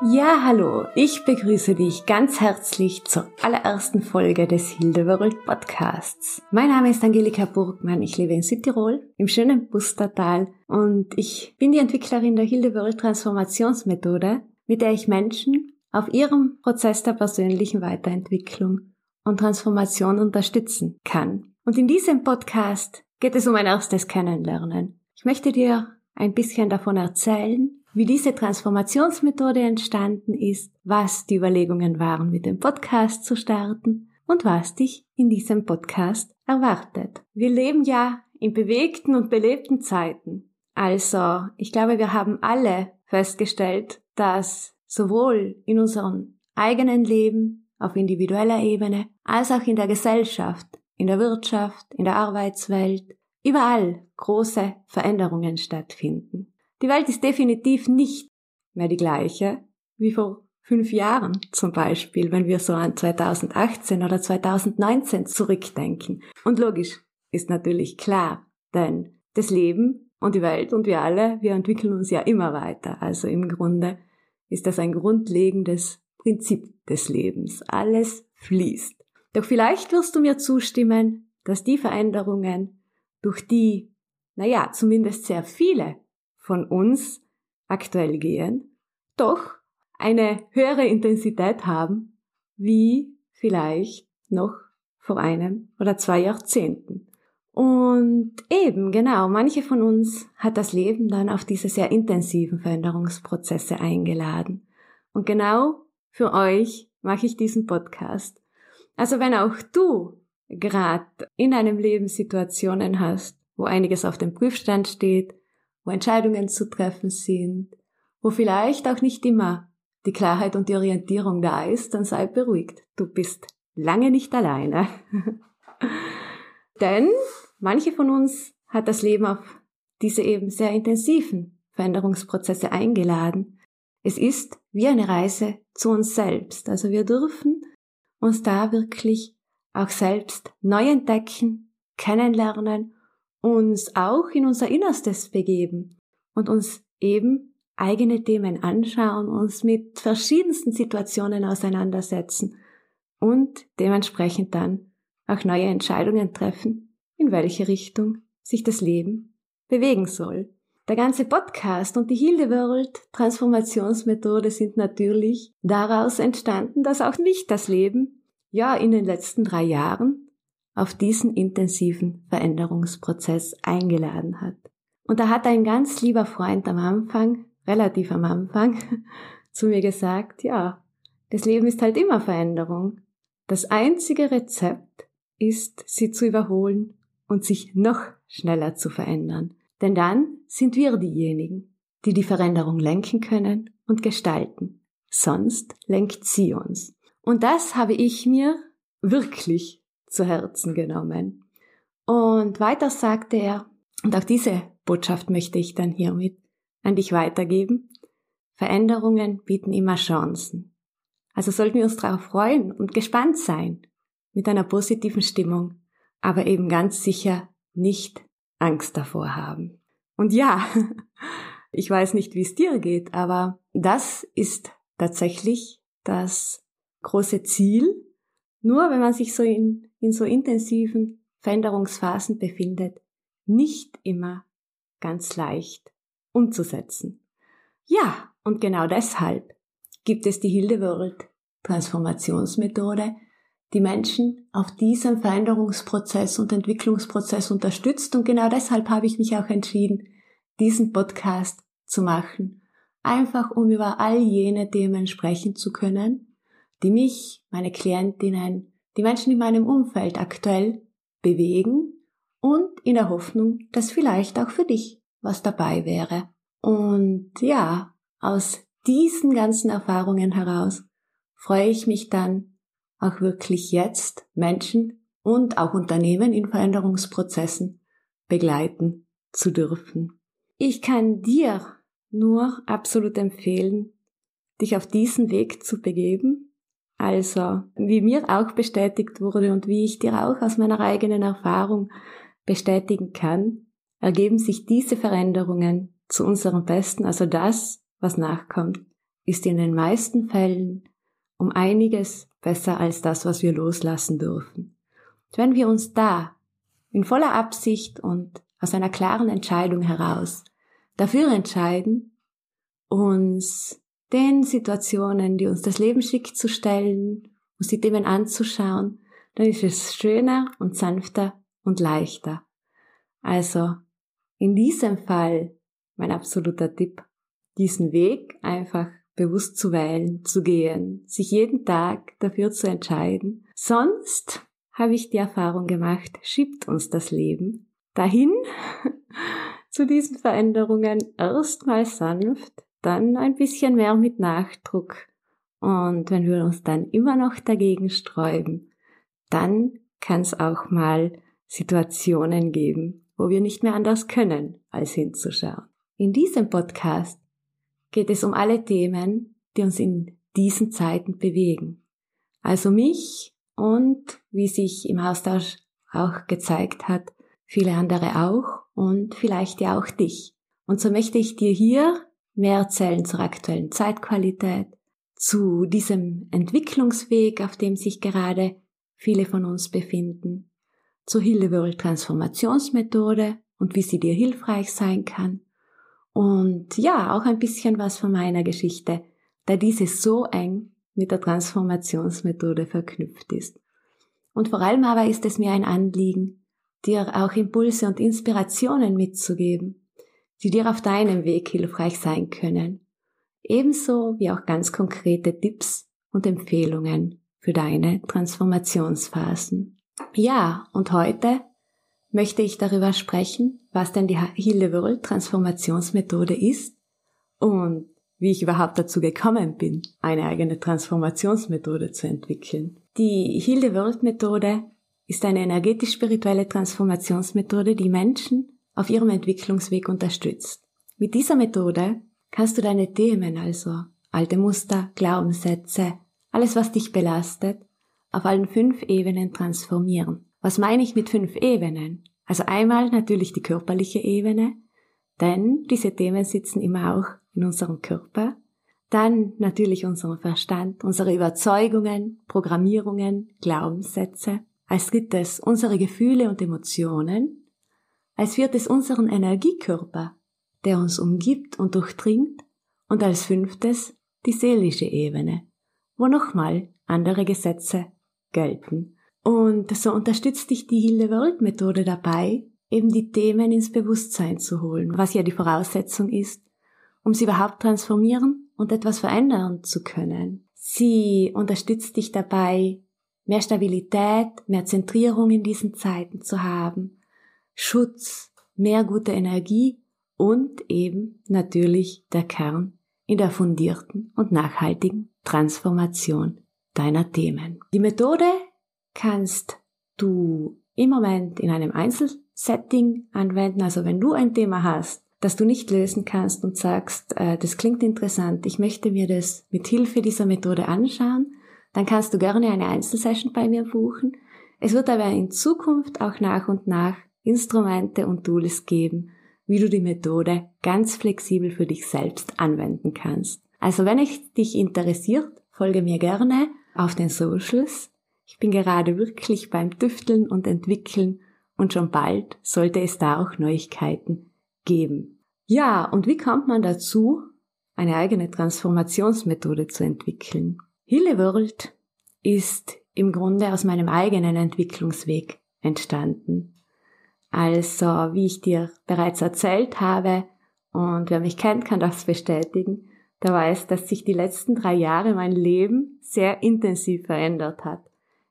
Ja, hallo, ich begrüße dich ganz herzlich zur allerersten Folge des Hildeworld Podcasts. Mein Name ist Angelika Burgmann, ich lebe in Südtirol, im schönen Bustertal und ich bin die Entwicklerin der Hildeworld Transformationsmethode, mit der ich Menschen auf ihrem Prozess der persönlichen Weiterentwicklung und Transformation unterstützen kann. Und in diesem Podcast geht es um ein erstes Kennenlernen. Ich möchte dir ein bisschen davon erzählen, wie diese Transformationsmethode entstanden ist, was die Überlegungen waren, mit dem Podcast zu starten und was dich in diesem Podcast erwartet. Wir leben ja in bewegten und belebten Zeiten. Also, ich glaube, wir haben alle festgestellt, dass sowohl in unserem eigenen Leben auf individueller Ebene als auch in der Gesellschaft, in der Wirtschaft, in der Arbeitswelt, überall große Veränderungen stattfinden. Die Welt ist definitiv nicht mehr die gleiche wie vor fünf Jahren zum Beispiel, wenn wir so an 2018 oder 2019 zurückdenken. Und logisch ist natürlich klar, denn das Leben und die Welt und wir alle, wir entwickeln uns ja immer weiter. Also im Grunde ist das ein grundlegendes Prinzip des Lebens. Alles fließt. Doch vielleicht wirst du mir zustimmen, dass die Veränderungen, durch die, naja, zumindest sehr viele von uns aktuell gehen, doch eine höhere Intensität haben, wie vielleicht noch vor einem oder zwei Jahrzehnten. Und eben, genau, manche von uns hat das Leben dann auf diese sehr intensiven Veränderungsprozesse eingeladen. Und genau für euch mache ich diesen Podcast. Also wenn auch du gerade in deinem Leben Situationen hast, wo einiges auf dem Prüfstand steht, wo Entscheidungen zu treffen sind, wo vielleicht auch nicht immer die Klarheit und die Orientierung da ist, dann sei beruhigt. Du bist lange nicht alleine. Denn manche von uns hat das Leben auf diese eben sehr intensiven Veränderungsprozesse eingeladen. Es ist wie eine Reise zu uns selbst. Also wir dürfen uns da wirklich auch selbst neu entdecken, kennenlernen uns auch in unser Innerstes begeben und uns eben eigene Themen anschauen, uns mit verschiedensten Situationen auseinandersetzen und dementsprechend dann auch neue Entscheidungen treffen, in welche Richtung sich das Leben bewegen soll. Der ganze Podcast und die Hildeworld Transformationsmethode sind natürlich daraus entstanden, dass auch mich das Leben ja in den letzten drei Jahren auf diesen intensiven Veränderungsprozess eingeladen hat. Und da hat ein ganz lieber Freund am Anfang, relativ am Anfang, zu mir gesagt, ja, das Leben ist halt immer Veränderung. Das einzige Rezept ist, sie zu überholen und sich noch schneller zu verändern. Denn dann sind wir diejenigen, die die Veränderung lenken können und gestalten. Sonst lenkt sie uns. Und das habe ich mir wirklich zu Herzen genommen. Und weiter sagte er, und auch diese Botschaft möchte ich dann hiermit an dich weitergeben, Veränderungen bieten immer Chancen. Also sollten wir uns darauf freuen und gespannt sein, mit einer positiven Stimmung, aber eben ganz sicher nicht Angst davor haben. Und ja, ich weiß nicht, wie es dir geht, aber das ist tatsächlich das große Ziel, nur wenn man sich so in in so intensiven Veränderungsphasen befindet, nicht immer ganz leicht umzusetzen. Ja, und genau deshalb gibt es die Hildeworld Transformationsmethode, die Menschen auf diesem Veränderungsprozess und Entwicklungsprozess unterstützt. Und genau deshalb habe ich mich auch entschieden, diesen Podcast zu machen. Einfach um über all jene Themen sprechen zu können, die mich, meine Klientinnen, die Menschen in meinem Umfeld aktuell bewegen und in der Hoffnung, dass vielleicht auch für dich was dabei wäre. Und ja, aus diesen ganzen Erfahrungen heraus freue ich mich dann auch wirklich jetzt Menschen und auch Unternehmen in Veränderungsprozessen begleiten zu dürfen. Ich kann dir nur absolut empfehlen, dich auf diesen Weg zu begeben also, wie mir auch bestätigt wurde und wie ich dir auch aus meiner eigenen Erfahrung bestätigen kann, ergeben sich diese Veränderungen zu unserem Besten, also das, was nachkommt, ist in den meisten Fällen um einiges besser als das, was wir loslassen dürfen. Wenn wir uns da in voller Absicht und aus einer klaren Entscheidung heraus dafür entscheiden, uns den Situationen, die uns das Leben schickt, zu stellen, uns die Themen anzuschauen, dann ist es schöner und sanfter und leichter. Also in diesem Fall mein absoluter Tipp, diesen Weg einfach bewusst zu wählen, zu gehen, sich jeden Tag dafür zu entscheiden. Sonst habe ich die Erfahrung gemacht, schiebt uns das Leben dahin zu diesen Veränderungen erstmal sanft, dann ein bisschen mehr mit Nachdruck. Und wenn wir uns dann immer noch dagegen sträuben, dann kann es auch mal Situationen geben, wo wir nicht mehr anders können, als hinzuschauen. In diesem Podcast geht es um alle Themen, die uns in diesen Zeiten bewegen. Also mich und, wie sich im Austausch auch gezeigt hat, viele andere auch und vielleicht ja auch dich. Und so möchte ich dir hier mehr erzählen zur aktuellen Zeitqualität, zu diesem Entwicklungsweg, auf dem sich gerade viele von uns befinden, zur Hildeworld Transformationsmethode und wie sie dir hilfreich sein kann. Und ja, auch ein bisschen was von meiner Geschichte, da diese so eng mit der Transformationsmethode verknüpft ist. Und vor allem aber ist es mir ein Anliegen, dir auch Impulse und Inspirationen mitzugeben, die dir auf deinem Weg hilfreich sein können, ebenso wie auch ganz konkrete Tipps und Empfehlungen für deine Transformationsphasen. Ja, und heute möchte ich darüber sprechen, was denn die World Transformationsmethode ist und wie ich überhaupt dazu gekommen bin, eine eigene Transformationsmethode zu entwickeln. Die Heal the World Methode ist eine energetisch-spirituelle Transformationsmethode, die Menschen auf ihrem Entwicklungsweg unterstützt. Mit dieser Methode kannst du deine Themen, also alte Muster, Glaubenssätze, alles was dich belastet, auf allen fünf Ebenen transformieren. Was meine ich mit fünf Ebenen? Also einmal natürlich die körperliche Ebene, denn diese Themen sitzen immer auch in unserem Körper. Dann natürlich unseren Verstand, unsere Überzeugungen, Programmierungen, Glaubenssätze. Als drittes unsere Gefühle und Emotionen. Als viertes unseren Energiekörper, der uns umgibt und durchdringt. Und als fünftes die seelische Ebene, wo nochmal andere Gesetze gelten. Und so unterstützt dich die Heal the World Methode dabei, eben die Themen ins Bewusstsein zu holen, was ja die Voraussetzung ist, um sie überhaupt transformieren und etwas verändern zu können. Sie unterstützt dich dabei, mehr Stabilität, mehr Zentrierung in diesen Zeiten zu haben, Schutz, mehr gute Energie und eben natürlich der Kern in der fundierten und nachhaltigen Transformation deiner Themen. Die Methode kannst du im Moment in einem Einzelsetting anwenden. Also wenn du ein Thema hast, das du nicht lösen kannst und sagst, äh, das klingt interessant, ich möchte mir das mit Hilfe dieser Methode anschauen, dann kannst du gerne eine Einzelsession bei mir buchen. Es wird aber in Zukunft auch nach und nach Instrumente und Tools geben, wie du die Methode ganz flexibel für dich selbst anwenden kannst. Also wenn es dich interessiert, folge mir gerne auf den Socials. Ich bin gerade wirklich beim Düfteln und Entwickeln und schon bald sollte es da auch Neuigkeiten geben. Ja, und wie kommt man dazu, eine eigene Transformationsmethode zu entwickeln? Heal World ist im Grunde aus meinem eigenen Entwicklungsweg entstanden. Also, wie ich dir bereits erzählt habe, und wer mich kennt, kann das bestätigen, der weiß, dass sich die letzten drei Jahre mein Leben sehr intensiv verändert hat.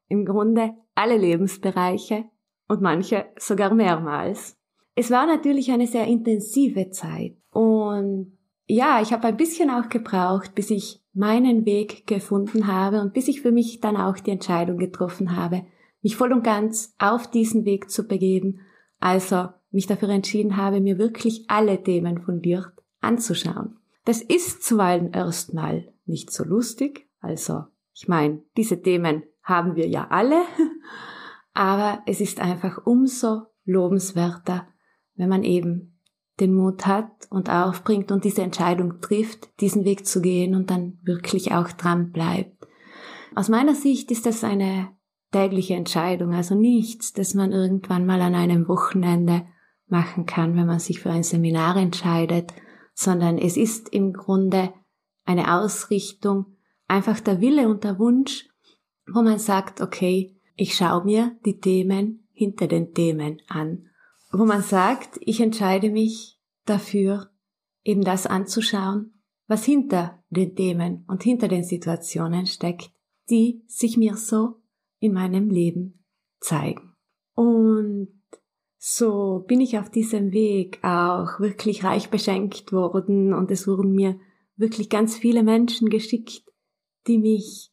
Im Grunde alle Lebensbereiche und manche sogar mehrmals. Es war natürlich eine sehr intensive Zeit und ja, ich habe ein bisschen auch gebraucht, bis ich meinen Weg gefunden habe und bis ich für mich dann auch die Entscheidung getroffen habe, mich voll und ganz auf diesen Weg zu begeben, also mich dafür entschieden habe, mir wirklich alle Themen fundiert anzuschauen. Das ist zuweilen erstmal nicht so lustig, also ich meine, diese Themen haben wir ja alle, aber es ist einfach umso lobenswerter, wenn man eben den Mut hat und aufbringt und diese Entscheidung trifft, diesen Weg zu gehen und dann wirklich auch dran bleibt. Aus meiner Sicht ist das eine tägliche Entscheidung, also nichts, das man irgendwann mal an einem Wochenende machen kann, wenn man sich für ein Seminar entscheidet, sondern es ist im Grunde eine Ausrichtung, einfach der Wille und der Wunsch, wo man sagt, okay, ich schaue mir die Themen hinter den Themen an, wo man sagt, ich entscheide mich dafür, eben das anzuschauen, was hinter den Themen und hinter den Situationen steckt, die sich mir so in meinem Leben zeigen. Und so bin ich auf diesem Weg auch wirklich reich beschenkt worden und es wurden mir wirklich ganz viele Menschen geschickt, die mich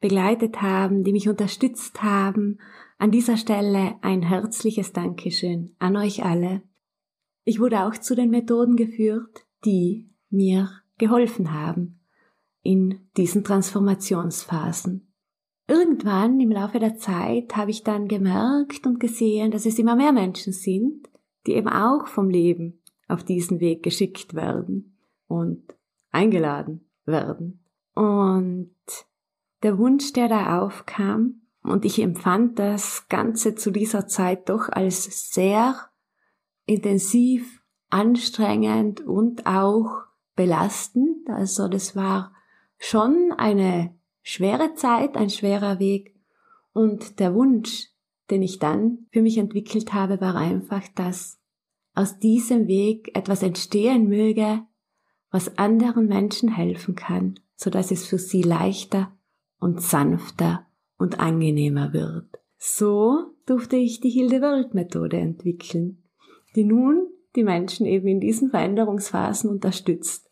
begleitet haben, die mich unterstützt haben. An dieser Stelle ein herzliches Dankeschön an euch alle. Ich wurde auch zu den Methoden geführt, die mir geholfen haben in diesen Transformationsphasen. Irgendwann im Laufe der Zeit habe ich dann gemerkt und gesehen, dass es immer mehr Menschen sind, die eben auch vom Leben auf diesen Weg geschickt werden und eingeladen werden. Und der Wunsch, der da aufkam, und ich empfand das Ganze zu dieser Zeit doch als sehr intensiv, anstrengend und auch belastend. Also das war schon eine schwere Zeit, ein schwerer Weg. Und der Wunsch, den ich dann für mich entwickelt habe, war einfach, dass aus diesem Weg etwas entstehen möge, was anderen Menschen helfen kann, so dass es für sie leichter und sanfter und angenehmer wird. So durfte ich die Hilde-World-Methode entwickeln, die nun die Menschen eben in diesen Veränderungsphasen unterstützt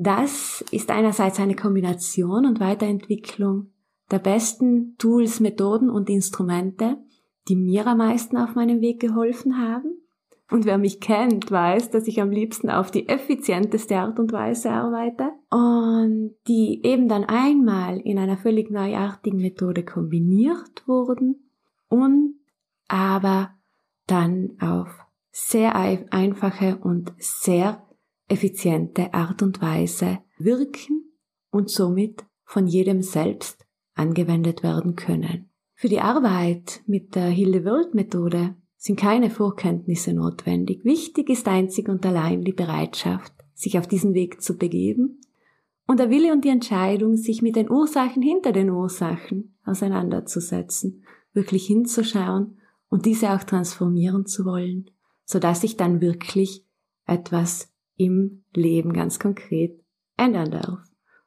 das ist einerseits eine Kombination und Weiterentwicklung der besten Tools, Methoden und Instrumente, die mir am meisten auf meinem Weg geholfen haben. Und wer mich kennt, weiß, dass ich am liebsten auf die effizienteste Art und Weise arbeite und die eben dann einmal in einer völlig neuartigen Methode kombiniert wurden und aber dann auf sehr einfache und sehr effiziente Art und Weise wirken und somit von jedem selbst angewendet werden können. Für die Arbeit mit der Hilde-World-Methode sind keine Vorkenntnisse notwendig. Wichtig ist einzig und allein die Bereitschaft, sich auf diesen Weg zu begeben und der Wille und die Entscheidung, sich mit den Ursachen hinter den Ursachen auseinanderzusetzen, wirklich hinzuschauen und diese auch transformieren zu wollen, sodass sich dann wirklich etwas im Leben ganz konkret ändern darf.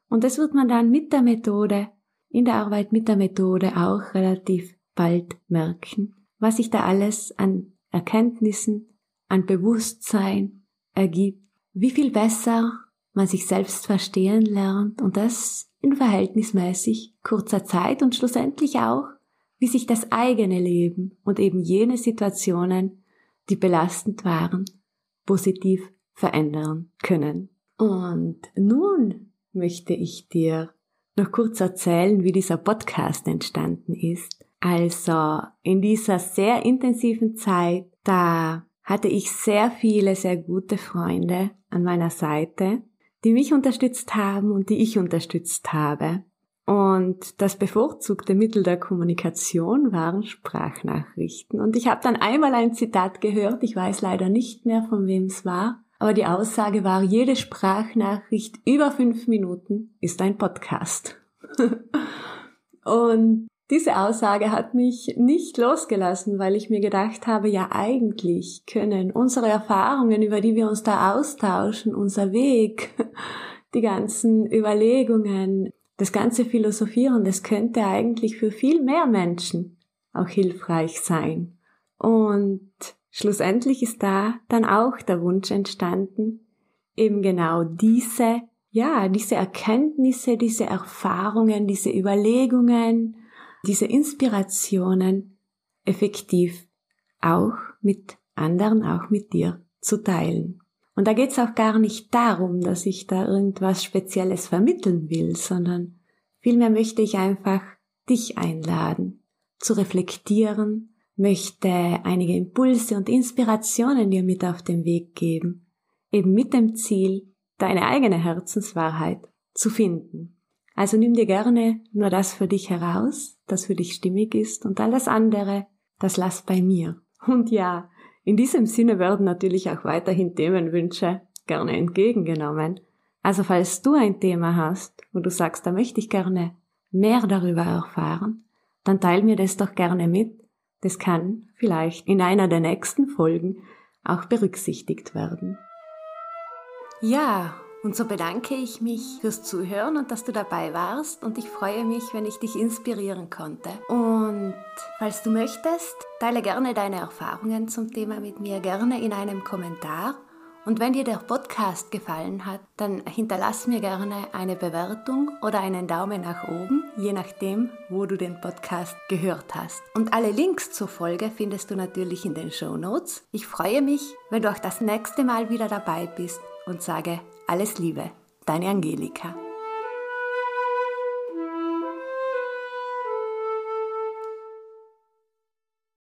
Und das wird man dann mit der Methode, in der Arbeit mit der Methode auch relativ bald merken, was sich da alles an Erkenntnissen, an Bewusstsein ergibt, wie viel besser man sich selbst verstehen lernt und das in verhältnismäßig kurzer Zeit und schlussendlich auch, wie sich das eigene Leben und eben jene Situationen, die belastend waren, positiv verändern können. Und nun möchte ich dir noch kurz erzählen, wie dieser Podcast entstanden ist. Also in dieser sehr intensiven Zeit, da hatte ich sehr viele, sehr gute Freunde an meiner Seite, die mich unterstützt haben und die ich unterstützt habe. Und das bevorzugte Mittel der Kommunikation waren Sprachnachrichten. Und ich habe dann einmal ein Zitat gehört, ich weiß leider nicht mehr, von wem es war, aber die Aussage war, jede Sprachnachricht über fünf Minuten ist ein Podcast. und diese Aussage hat mich nicht losgelassen, weil ich mir gedacht habe, ja eigentlich können unsere Erfahrungen, über die wir uns da austauschen, unser Weg, die ganzen Überlegungen, das ganze Philosophieren, das könnte eigentlich für viel mehr Menschen auch hilfreich sein. Und schlussendlich ist da dann auch der Wunsch entstanden, eben genau diese, ja, diese Erkenntnisse, diese Erfahrungen, diese Überlegungen, diese Inspirationen effektiv auch mit anderen, auch mit dir zu teilen. Und da geht's auch gar nicht darum, dass ich da irgendwas Spezielles vermitteln will, sondern vielmehr möchte ich einfach dich einladen, zu reflektieren, möchte einige Impulse und Inspirationen dir mit auf den Weg geben, eben mit dem Ziel, deine eigene Herzenswahrheit zu finden. Also nimm dir gerne nur das für dich heraus, das für dich stimmig ist und alles andere, das lass bei mir. Und ja, in diesem Sinne werden natürlich auch weiterhin Themenwünsche gerne entgegengenommen. Also falls du ein Thema hast, wo du sagst, da möchte ich gerne mehr darüber erfahren, dann teil mir das doch gerne mit. Das kann vielleicht in einer der nächsten Folgen auch berücksichtigt werden. Ja, und so bedanke ich mich fürs Zuhören und dass du dabei warst und ich freue mich, wenn ich dich inspirieren konnte. Und falls du möchtest, teile gerne deine Erfahrungen zum Thema mit mir, gerne in einem Kommentar. Und wenn dir der Podcast gefallen hat, dann hinterlass mir gerne eine Bewertung oder einen Daumen nach oben, je nachdem, wo du den Podcast gehört hast. Und alle Links zur Folge findest du natürlich in den Show Notes. Ich freue mich, wenn du auch das nächste Mal wieder dabei bist und sage alles Liebe, deine Angelika.